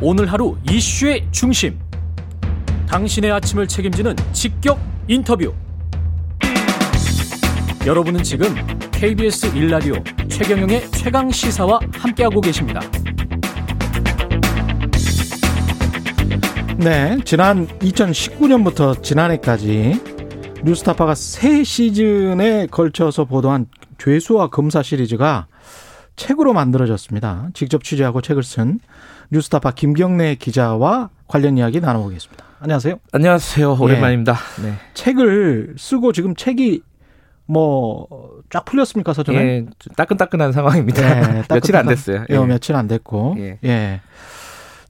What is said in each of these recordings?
오늘 하루 이슈의 중심. 당신의 아침을 책임지는 직격 인터뷰. 여러분은 지금 KBS 1라디오 최경영의 최강 시사와 함께하고 계십니다. 네, 지난 2019년부터 지난해까지 뉴스타파가 세 시즌에 걸쳐서 보도한 죄수와 검사 시리즈가 책으로 만들어졌습니다. 직접 취재하고 책을 쓴 뉴스타파 김경래 기자와 관련 이야기 나눠보겠습니다. 안녕하세요. 안녕하세요. 오랜만입니다. 예. 네. 책을 쓰고 지금 책이 뭐 쫙 풀렸습니까 서점에? 예, 따끈따끈한 상황입니다. 예, 따끈따끈, 며칠 안 됐어요. 예. 며칠 안 됐고. 예. 예.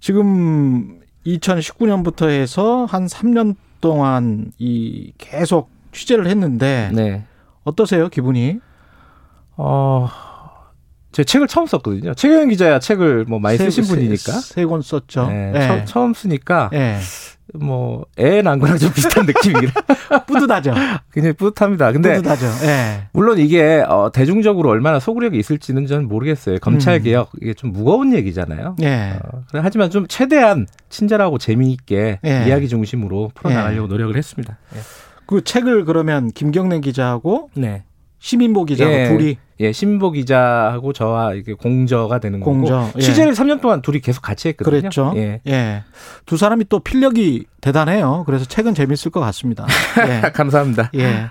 지금 2019년부터 해서 한 3년 동안 이 계속 취재를 했는데 네. 어떠세요 기분이? 어, 제 책을 처음 썼거든요. 최경영 기자야 책을 뭐 많이 세, 쓰신 분이니까 세 권 썼죠. 네, 네. 처, 음 쓰니까 네. 뭐애 낳은 거랑 좀 비슷한 느낌이긴 뿌듯하죠. 굉장히 뿌듯합니다. 근데 뿌듯하죠. 네. 물론 이게 어, 대중적으로 얼마나 소구력이 있을지는 저는 모르겠어요. 검찰 음. 개혁 이게 좀 무거운 얘기잖아요. 네. 어, 하지만 좀 최대한 친절하고 재미있게 네. 이야기 중심으로 풀어나가려고 노력을 했습니다. 그 책을 그러면 김경래 기자하고 네. 시민보 기자하고 예, 둘이 예, 신보 기자하고 저와 이게 공저가 되는 공저, 거고 예. 취재를 3년 동안 둘이 계속 같이 했거든요. 그랬죠. 예. 예. 두 사람이 또 필력이 대단해요. 그래서 책은 재밌을 것 같습니다. 예. 감사합니다. 예.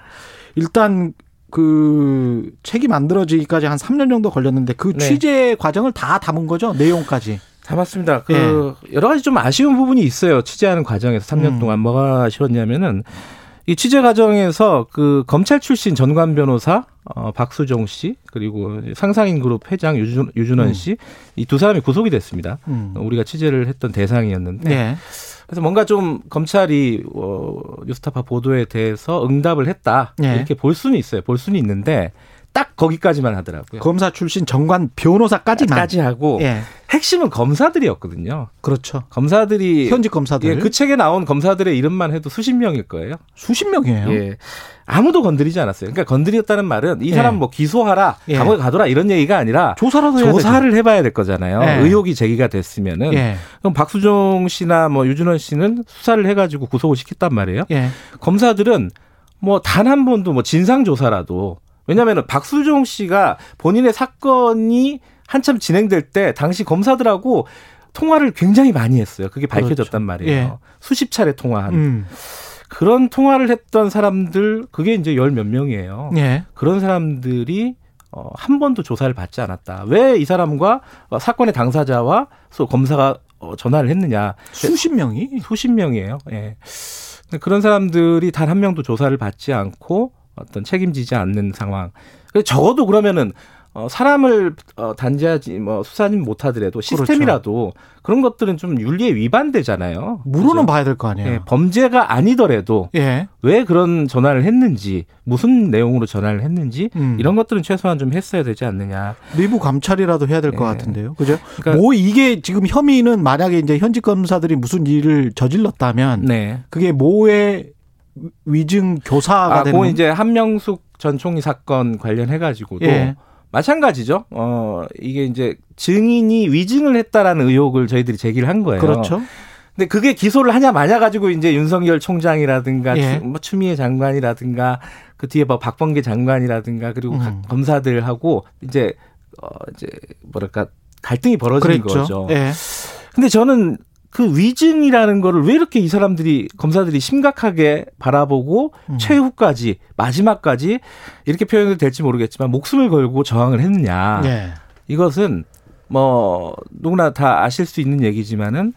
일단 그 책이 만들어지기까지 한 3년 정도 걸렸는데 그 네. 취재 과정을 다 담은 거죠. 내용까지. 담았습니다. 그 예. 여러 가지 좀 아쉬운 부분이 있어요. 취재하는 과정에서 3년 음. 동안 뭐가 아쉬웠냐면은 이 취재 과정에서 그 검찰 출신 전관 변호사 어, 박수종 씨 그리고 상상인 그룹 회장 유준, 유준원 음. 씨이 두 사람이 구속이 됐습니다. 음. 우리가 취재를 했던 대상이었는데 네. 그래서 뭔가 좀 검찰이 어, 뉴스타파 보도에 대해서 응답을 했다 네. 이렇게 볼 수는 있어요. 볼 수는 있는데 딱 거기까지만 하더라고요. 검사 출신 정관 변호사까지만 까지 하고 예. 핵심은 검사들이었거든요. 그렇죠. 검사들이 현직 검사들. 예, 그 책에 나온 검사들의 이름만 해도 수십 명일 거예요. 수십 명이에요. 예. 아무도 건드리지 않았어요. 그러니까 건드렸다는 말은 이 사람 예. 뭐 기소하라, 예. 감옥에 가둬라 이런 얘기가 아니라 조사라도 조사를 되죠. 해봐야 될 거잖아요. 예. 의혹이 제기가 됐으면은 예. 그럼 박수종 씨나 뭐 유준원 씨는 수사를 해가지고 구속을 시켰단 말이에요. 예. 검사들은 뭐 단 한 번도 뭐 진상 조사라도 왜냐하면 박수종 씨가 본인의 사건이 한참 진행될 때 당시 검사들하고 통화를 굉장히 많이 했어요. 그게 밝혀졌단 그렇죠. 말이에요. 예. 수십 차례 통화한. 음. 그런 통화를 했던 사람들 그게 이제 열 몇 명이에요. 예. 그런 사람들이 어, 한 번도 조사를 받지 않았다. 왜 이 사람과 사건의 당사자와 검사가 어, 전화를 했느냐? 수십 명이? 수십 명이에요. 예. 그런 사람들이 단 한 명도 조사를 받지 않고 어떤 책임지지 않는 상황. 적어도 그러면은 어, 사람을 어, 단죄하지 뭐 수사는 못하더라도 그렇죠. 시스템이라도 그렇죠. 그런 것들은 좀 윤리에 위반되잖아요. 물어는? 봐야 될 거 아니에요. 예, 범죄가 아니더라도 예. 왜 그런 전화를 했는지 무슨 내용으로 전화를 했는지 음. 이런 것들은 최소한 좀 했어야 되지 않느냐. 내부 감찰이라도 해야 될것 예. 같은데요. 그죠? 그러니까 뭐 이게 지금 혐의는 만약에 이제 현직 검사들이 무슨 일을 저질렀다면 네. 그게 뭐의 위증 교사가 아, 되는 건 이제 한명숙 전 총리 사건 관련해 가지고도 예. 마찬가지죠. 어 이게 이제 증인이 위증을 했다라는 의혹을 저희들이 제기를 한 거예요. 그렇죠. 근데 그게 기소를 하냐 마냐 가지고 이제 윤석열 총장이라든가 예. 뭐 추미애 장관이라든가 그 뒤에 뭐 박범계 장관이라든가 그리고 음. 검사들하고 이제 어 이제 뭐랄까 갈등이 벌어진 그랬죠. 거죠. 예. 근데 저는 그 위증이라는 거를 왜 이렇게 이 사람들이 검사들이 심각하게 바라보고 음. 최후까지 마지막까지 이렇게 표현이 될지 모르겠지만 목숨을 걸고 저항을 했느냐. 네. 이것은 뭐 누구나 다 아실 수 있는 얘기지만은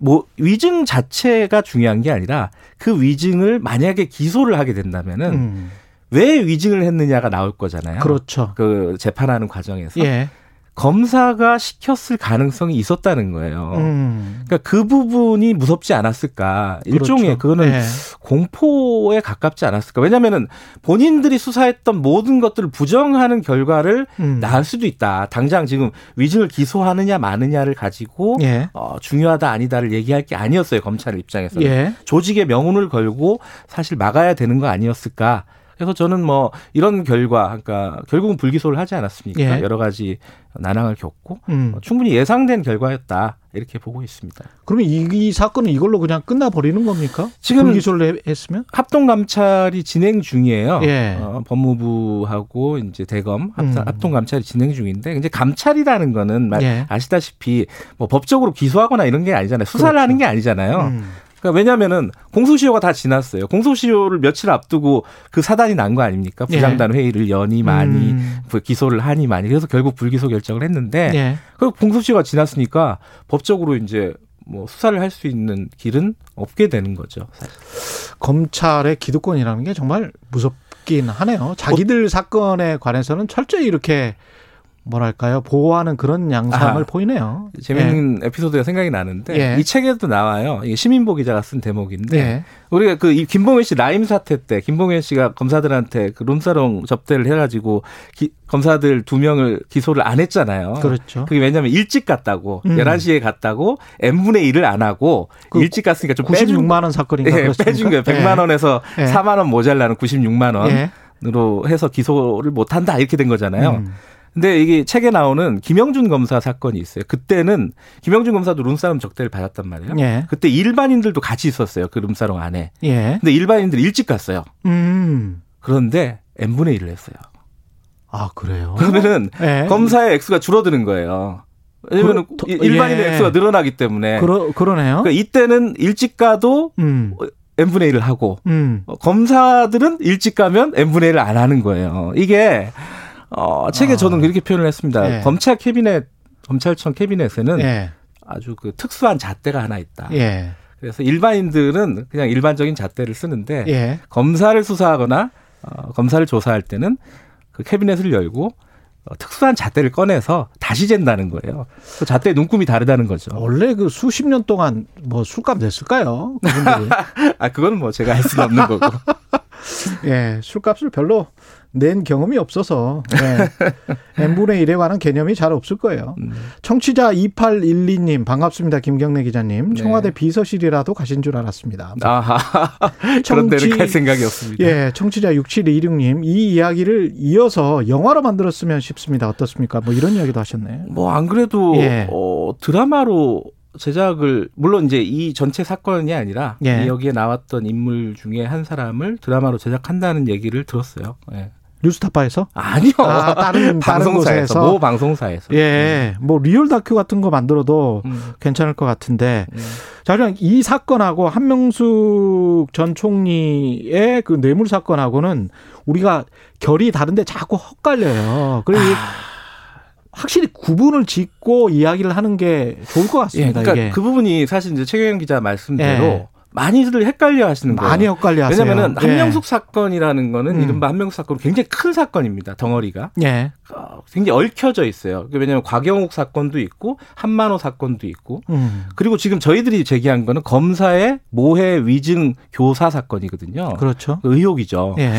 뭐 위증 자체가 중요한 게 아니라 그 위증을 만약에 기소를 하게 된다면은 음. 왜 위증을 했느냐가 나올 거잖아요. 그렇죠. 그 재판하는 과정에서. 예. 검사가 시켰을 가능성이 있었다는 거예요. 음. 그러니까 그 부분이 무섭지 않았을까. 일종의 그렇죠. 그거는 네. 공포에 가깝지 않았을까. 왜냐면은 본인들이 수사했던 모든 것들을 부정하는 결과를 음. 낳을 수도 있다. 당장 지금 위증을 기소하느냐 마느냐를 가지고 예. 어, 중요하다 아니다를 얘기할 게 아니었어요. 검찰 입장에서는. 예. 조직의 명운을 걸고 사실 막아야 되는 거 아니었을까. 그래서 저는 뭐 이런 결과, 그러니까 결국은 불기소를 하지 않았습니까? 예. 여러 가지 난항을 겪고 음. 어, 충분히 예상된 결과였다 이렇게 보고 있습니다. 그러면 이, 이 사건은 이걸로 그냥 끝나 버리는 겁니까? 지금 불기소를 해- 했으면? 합동 감찰이 진행 중이에요. 예. 어, 법무부하고 이제 대검 합, 음. 합동 감찰이 진행 중인데 이제 감찰이라는 거는 말- 예. 아시다시피 뭐 법적으로 기소하거나 이런 게 아니잖아요. 수사를 그렇죠. 하는 게 아니잖아요. 음. 그러니까 왜냐하면은 공소시효가 다 지났어요. 공소시효를 며칠 앞두고 그 사단이 난 거 아닙니까? 예. 부장단 회의를 연이 많이 음. 그 기소를 하니 많이 그래서 결국 불기소 결정을 했는데 예. 그 공소시효가 지났으니까 법적으로 이제 뭐 수사를 할 수 있는 길은 없게 되는 거죠. 사실. 검찰의 기득권이라는 게 정말 무섭긴 하네요. 자기들 사건에 관해서는 철저히 이렇게 뭐랄까요 보호하는 그런 양상을 아, 보이네요. 재밌는 에피소드가 생각이 나는데 예. 이 책에도 나와요. 이게 시민보 기자가 쓴 대목인데 예. 우리가 그이 김봉현 씨 라임 사태 때 김봉현 씨가 검사들한테 그 룸사롱 접대를 해가지고 기- 검사들 두 명을 기소를 안 했잖아요. 그렇죠. 그게 왜냐하면 일찍 갔다고 음. 11시에 갔다고 n분의 1을 안 하고 그 일찍 갔으니까 좀 빼준 96만 원 사건인가 예? 빼준 거예요. 100만 원에서 예. 4만 원 모자라는 96만 예. 원으로 해서 기소를 못 한다 이렇게 된 거잖아요. 음. 근데 이게 책에 나오는 김영준 검사 사건이 있어요. 그때는 김영준 검사도 룸사롱 적대를 받았단 말이에요. 예. 그때 일반인들도 같이 있었어요. 그 룸사롱 안에. 예. 근데 일반인들이 일찍 갔어요. 음. 그런데 n분의 1을 했어요. 아 그래요. 그러면은 예. 검사의 액수가 줄어드는 거예요. 왜냐면 은 일반인의 예. 액수가 늘어나기 때문에. 그러 그러네요. 그러니까 이때는 일찍 가도 음. n분의 1을 하고 음. 어, 검사들은 일찍 가면 n분의 1을 안 하는 거예요. 이게 어, 책에 아. 저는 그렇게 표현을 했습니다. 예. 검찰 캐비넷 검찰청 캐비넷에는 예. 아주 그 특수한 잣대가 하나 있다. 예. 그래서 일반인들은 그냥 일반적인 잣대를 쓰는데 예. 검사를 수사하거나 어, 검사를 조사할 때는 그 캐비넷을 열고 어, 특수한 잣대를 꺼내서 다시 잰다는 거예요. 그 잣대의 눈금이 다르다는 거죠. 원래 그 수십 년 동안 뭐 술값 냈을까요? 아 그거는 뭐 제가 할 수는 없는 거고. 예, 술값을 별로 낸 경험이 없어서 예. n분의 1에 관한 개념이 잘 없을 거예요. 음. 청취자 2812님 반갑습니다. 김경래 기자님. 네. 청와대 비서실이라도 가신 줄 알았습니다. 아하 그런 청취- 데는 갈 생각이 없습니다. 예, 청취자 6726님 이 이야기를 이어서 영화로 만들었으면 싶습니다. 어떻습니까? 뭐 이런 이야기도 하셨네요. 뭐안 그래도 예. 어, 드라마로 제작을 물론 이제 이 전체 사건이 아니라 예. 여기에 나왔던 인물 중에 한 사람을 드라마로 제작한다는 얘기를 들었어요. 예. 뉴스타파에서? 아니요. 아, 다른- 다른 방송사에서? 모 방송사에서. 예, 뭐 real 다큐 같은 거 만들어도 음. 괜찮을 것 같은데 음. 자, 그냥 이 사건하고 한명숙 전 총리의 그 뇌물 사건하고는 우리가 결이 다른데 자꾸 헛갈려요. 그리고 아. 이 확실히 구분을 짓고 이야기를 하는 게 좋을 것 예, 같습니다. 그러니까 이게 그 부분이 사실 이제 최경영 기자 말씀대로 예. 많이들 헷갈려 하시는 거예요. 많이 헛갈려 하세요. 왜냐면은 예. 한명숙 사건이라는 거는 음. 이른바 한명숙 사건은 굉장히 큰 사건입니다. 덩어리가. 예. 어, 굉장히 얽혀져 있어요. 왜냐하면 곽영욱 사건도 있고 한만호 사건도 있고 음. 그리고 지금 저희들이 제기한 거는 검사의 모해 위증 교사 사건이거든요. 그렇죠. 의혹이죠. 예.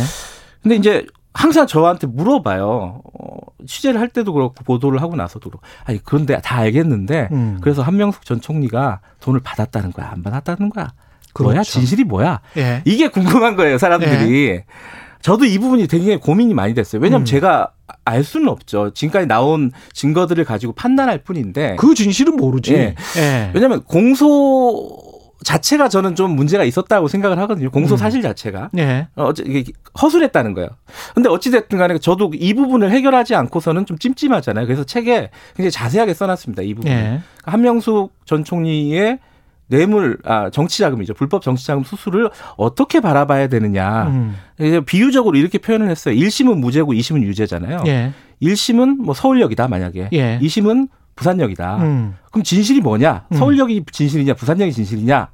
근데 이제 항상 저한테 물어봐요. 어, 취재를 할 때도 그렇고 보도를 하고 나서도 그렇고. 아니 그런데 다 알겠는데 음. 그래서 한명숙 전 총리가 돈을 받았다는 거야, 안 받았다는 거야. 뭐야? 그렇죠. 진실이 뭐야? 예. 이게 궁금한 거예요, 사람들이. 저도 이 부분이 되게 고민이 많이 됐어요. 왜냐하면 음. 제가 알 수는 없죠. 지금까지 나온 증거들을 가지고 판단할 뿐인데. 그 진실은 모르지. 예. 예. 왜냐하면 공소 자체가 저는 좀 문제가 있었다고 생각을 하거든요. 공소 음. 사실 자체가. 예. 어, 어째- 이게 허술했다는 거예요. 근데 어찌됐든 간에 저도 이 부분을 해결하지 않고서는 좀 찜찜하잖아요. 그래서 책에 굉장히 자세하게 써놨습니다. 이 부분. 예. 한명숙 전 총리의 뇌물, 아, 정치 자금이죠. 불법 정치 자금 수수를 어떻게 바라봐야 되느냐. 음. 이제 비유적으로 이렇게 표현을 했어요. 1심은 무죄고 2심은 유죄잖아요. 예. 1심은 뭐 서울역이다, 만약에. 예. 2심은 부산역이다. 음. 그럼 진실이 뭐냐? 음. 서울역이 진실이냐, 부산역이 진실이냐?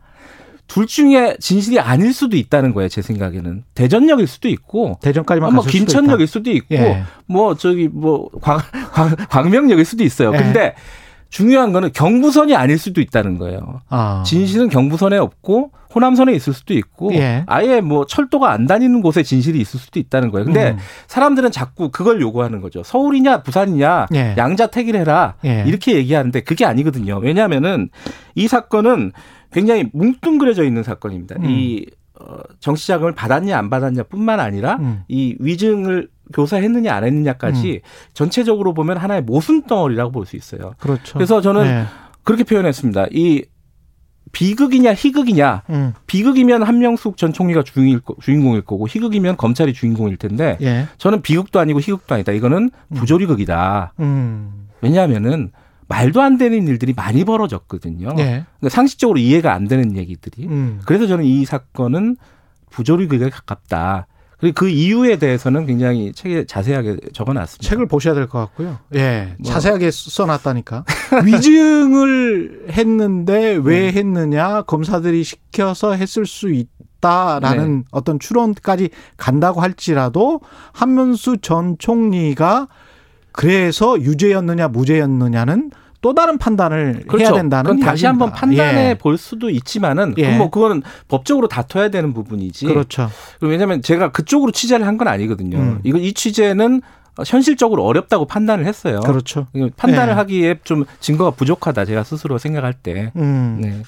둘 중에 진실이 아닐 수도 있다는 거예요, 제 생각에는. 대전역일 수도 있고, 대전까지만 뭐 수도 김천역일 있다. 수도 있고, 예. 뭐 저기 뭐 광, 광, 광명역일 수도 있어요. 예. 근데 중요한 거는 경부선이 아닐 수도 있다는 거예요. 아. 진실은 경부선에 없고 호남선에 있을 수도 있고 예. 아예 뭐 철도가 안 다니는 곳에 진실이 있을 수도 있다는 거예요. 근데 음. 사람들은 자꾸 그걸 요구하는 거죠. 서울이냐 부산이냐 예. 양자택일 해라 예. 이렇게 얘기하는데 그게 아니거든요. 왜냐하면은 이 사건은 굉장히 뭉뚱그려져 있는 사건입니다. 음. 이 어, 정치 자금을 받았냐 안 받았냐뿐만 아니라 음. 이 위증을 교사했느냐 안 했느냐까지 음. 전체적으로 보면 하나의 모순 덩어리라고 볼 수 있어요. 그렇죠. 그래서 저는 네. 그렇게 표현했습니다. 이 비극이냐 희극이냐 음. 비극이면 한명숙 전 총리가 주인일, 주인공일 거고 희극이면 검찰이 주인공일 텐데 예. 저는 비극도 아니고 희극도 아니다. 이거는 음. 부조리극이다. 음. 왜냐하면은 말도 안 되는 일들이 많이 벌어졌거든요. 예. 그러니까 상식적으로 이해가 안 되는 얘기들이. 음. 그래서 저는 이 사건은 부조리극에 가깝다. 그리고 그 이유에 대해서는 굉장히 책에 자세하게 적어놨습니다. 책을 보셔야 될 것 같고요. 예, 뭐. 자세하게 써놨다니까. 위증을 했는데 왜 네. 했느냐 검사들이 시켜서 했을 수 있 다라는 네. 어떤 추론까지 간다고 할지라도 한문수 전 총리가 그래서 유죄였느냐 무죄였느냐는 또 다른 판단을 그렇죠. 해야 된다는 그건 다시 한번 판단해 예. 볼 수도 있지만은 예. 뭐 그거는 법적으로 다퉈야 되는 부분이지. 그렇죠. 왜냐하면 제가 그쪽으로 취재를 한 건 아니거든요. 음. 이거 이 취재는 현실적으로 어렵다고 판단을 했어요. 그렇죠. 판단을 예. 하기에 좀 증거가 부족하다 제가 스스로 생각할 때. 음. 네.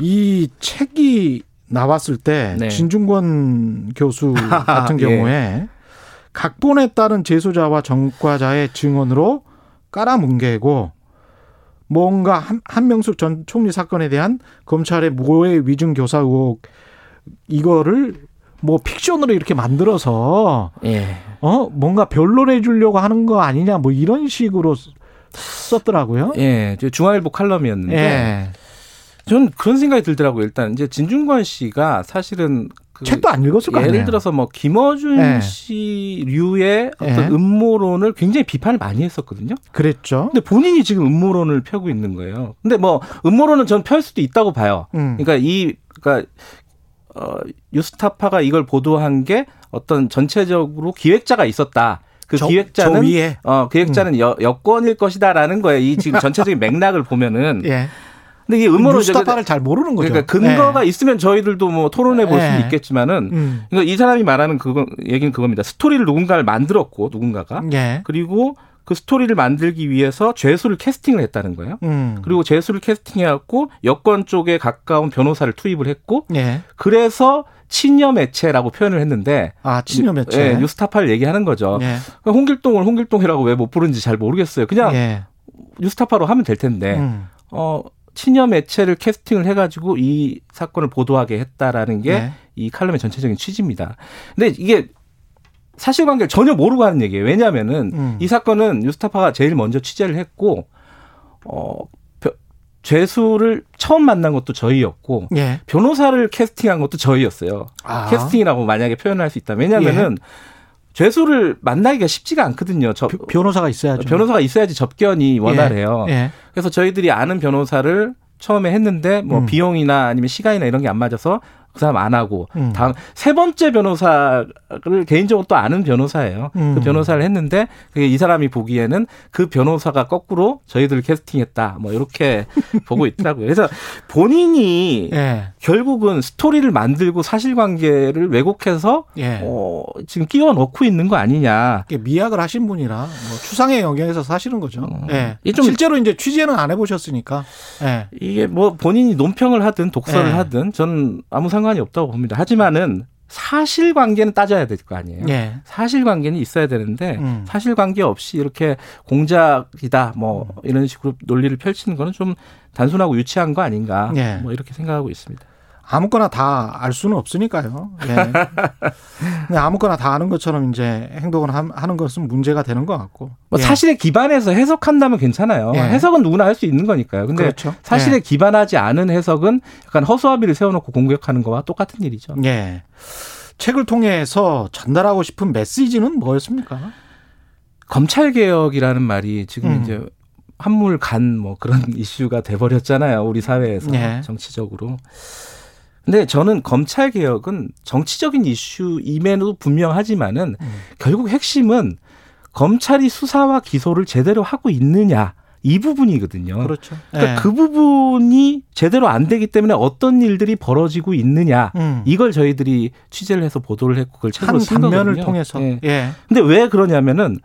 이 책이 나왔을 때 네. 진중권 교수 같은 예. 경우에 각본에 따른 제소자와 전과자의 증언으로 깔아뭉개고 뭔가 한, 한명숙 전 총리 사건에 대한 검찰의 모의 위증 교사 의혹 이거를 뭐 픽션으로 이렇게 만들어서 예. 어 뭔가 변론해 주려고 하는 거 아니냐 뭐 이런 식으로 썼더라고요. 예, 중앙일보 칼럼이었는데 예. 저는 그런 생각이 들더라고요. 일단 이제 진중권 씨가 사실은 그 책도 안 읽었을 거 예를. 들어서 뭐 김어준 네. 씨류의 어떤 네. 음모론을 굉장히 비판을 많이 했었거든요. 그랬죠. 근데 본인이 지금 음모론을 펴고 있는 거예요. 근데 뭐 음모론은 전 펼 수도 있다고 봐요. 음. 그러니까 이 그러니까 어 유스타파가 이걸 보도한 게 어떤 전체적으로 기획자가 있었다. 그 저, 기획자는 저 어 기획자는 음. 여, 여권일 것이다라는 거예요. 이 지금 전체적인 맥락을 보면은 예. 근데 이게 음모론 뉴스타파를 잘 모르는 거죠. 그러니까 근거가 네. 있으면 저희들도 뭐 토론해 볼 수는 네. 있겠지만은 음. 그러니까 이 사람이 말하는 그거 얘기는 그겁니다. 스토리를 누군가를 만들었고 누군가가 네. 그리고 그 스토리를 만들기 위해서 죄수를 캐스팅을 했다는 거예요. 음. 그리고 죄수를 캐스팅해갖고 여권 쪽에 가까운 변호사를 투입을 했고, 네. 그래서 친여 매체라고 표현을 했는데, 아 친여 매체, 네, 뉴스타파를 얘기하는 거죠. 네. 홍길동을 홍길동이라고 왜 못 부르는지 잘 모르겠어요. 그냥 네. 뉴스타파로 하면 될 텐데, 음. 어 친여 매체를 캐스팅을 해가지고 이 사건을 보도하게 했다라는 게이 네. 칼럼의 전체적인 취지입니다. 근데 이게 사실관계를 전혀 모르고 하는 얘기예요. 왜냐하면은 음. 이 사건은 뉴스타파가 제일 먼저 취재를 했고 어 죄수를 처음 만난 것도 저희였고 예. 변호사를 캐스팅한 것도 저희였어요. 아. 캐스팅이라고 만약에 표현할 수 있다면 왜냐하면은 예. 죄수를 만나기가 쉽지가 않거든요. 저, 변호사가 있어야죠. 변호사가 있어야지 접견이 예. 원활해요. 예. 예. 그래서 저희들이 아는 변호사를 처음에 했는데 뭐 음. 비용이나 아니면 시간이나 이런 게 안 맞아서 그 사람 안 하고 음. 다음 세 번째 변호사를 개인적으로 또 아는 변호사예요. 그 음. 그 변호사를 했는데 그게 이 사람이 보기에는 그 변호사가 거꾸로 저희들 캐스팅했다. 뭐 이렇게 보고 있더라고요. 그래서 본인이 예. 결국은 스토리를 만들고 사실관계를 왜곡해서 예. 어, 지금 끼워 넣고 있는 거 아니냐. 미약을 하신 분이라 뭐 추상의 영역에서 사시는 거죠. 어. 예. 좀 실제로 이제 취재는 안 해보셨으니까. 예. 이게 뭐 본인이 논평을 하든 독서를 예. 하든 전 아무 상관 상관이 없다고 봅니다. 하지만은 사실관계는 따져야 될 거 아니에요. 예. 사실관계는 있어야 되는데 음. 사실관계 없이 이렇게 공작이다 뭐 이런 식으로 논리를 펼치는 거는 좀 단순하고 유치한 거 아닌가 예. 뭐 이렇게 생각하고 있습니다. 아무거나 다 알 수는 없으니까요. 예. 아무거나 다 아는 것처럼 이제 행동을 하는 것은 문제가 되는 것 같고. 뭐 예. 사실에 기반해서 해석한다면 괜찮아요. 예. 해석은 누구나 할 수 있는 거니까요. 근데 그렇죠. 사실에 예. 기반하지 않은 해석은 약간 허수아비를 세워놓고 공격하는 거와 똑같은 일이죠. 예. 책을 통해서 전달하고 싶은 메시지는 뭐였습니까? 검찰 개혁이라는 말이 지금 음. 이제 한물 간 뭐 그런 이슈가 돼버렸잖아요. 우리 사회에서 예. 정치적으로. 근데 저는 검찰 개혁은 정치적인 이슈임에도 분명하지만은 음. 결국 핵심은 검찰이 수사와 기소를 제대로 하고 있느냐 이 부분이거든요. 그렇죠. 그러니까 네. 그 부분이 제대로 안 되기 때문에 어떤 일들이 벌어지고 있느냐 음. 이걸 저희들이 취재를 해서 보도를 했고 그걸 책으로 쓴 단면을 통해서. 예. 예. 근데 왜 그러냐면은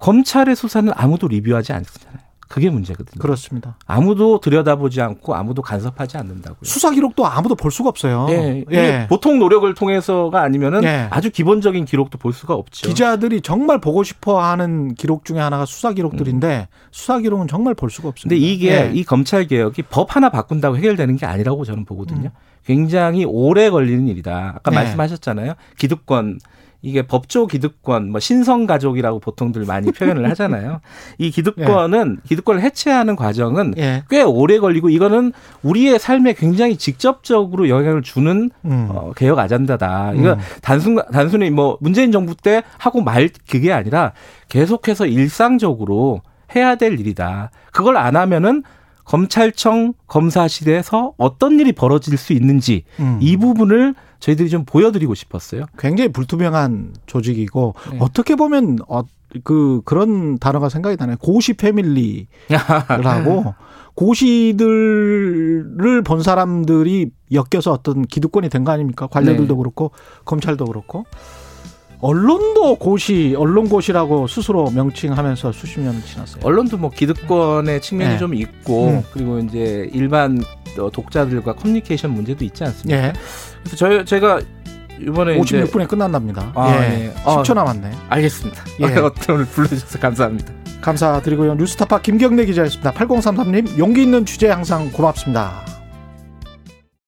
검찰의 수사는 아무도 리뷰하지 않잖아요. 그게 문제거든요. 그렇습니다. 아무도 들여다보지 않고 아무도 간섭하지 않는다고요. 수사 기록도 아무도 볼 수가 없어요. 예, 예. 보통 노력을 통해서가 아니면은 예. 아주 기본적인 기록도 볼 수가 없죠. 기자들이 정말 보고 싶어 하는 기록 중에 하나가 수사 기록들인데 음. 수사 기록은 정말 볼 수가 없습니다. 근데 이게 예. 이 검찰 개혁이 법 하나 바꾼다고 해결되는 게 아니라고 저는 보거든요. 음. 굉장히 오래 걸리는 일이다. 아까 네. 말씀하셨잖아요. 기득권 이게 법조 기득권, 뭐 신성 가족이라고 보통들 많이 표현을 하잖아요. 이 기득권은 예. 기득권을 해체하는 과정은 예. 꽤 오래 걸리고 이거는 우리의 삶에 굉장히 직접적으로 영향을 주는 음. 어, 개혁 아젠다다. 이거 음. 단순 단순히 뭐 문재인 정부 때 하고 말 그게 아니라 계속해서 일상적으로 해야 될 일이다. 그걸 안 하면은 검찰청 검사실에서 어떤 일이 벌어질 수 있는지 음. 이 부분을 저희들이 좀 보여드리고 싶었어요. 굉장히 불투명한 조직이고 네. 어떻게 보면 어, 그 그런 단어가 생각이 나네요. 고시 패밀리라고 고시들을 본 사람들이 엮여서 어떤 기득권이 된 거 아닙니까? 관료들도 네. 그렇고 검찰도 그렇고 언론도 고시, 언론고시라고 스스로 명칭하면서 수십 년을 지났어요. 언론도 뭐 기득권의 측면이 네. 좀 있고 음. 그리고 이제 일반 독자들과 커뮤니케이션 문제도 있지 않습니까? 네. 그래서 저 제가 이번에 56분에 끝난답니다. 아, 예. 네. 10초 남았네. 알겠습니다. 예. 오늘 불러주셔서 감사합니다. 감사드리고요. 뉴스타파 김경래 기자였습니다. 8033님 용기 있는 취재 항상 고맙습니다.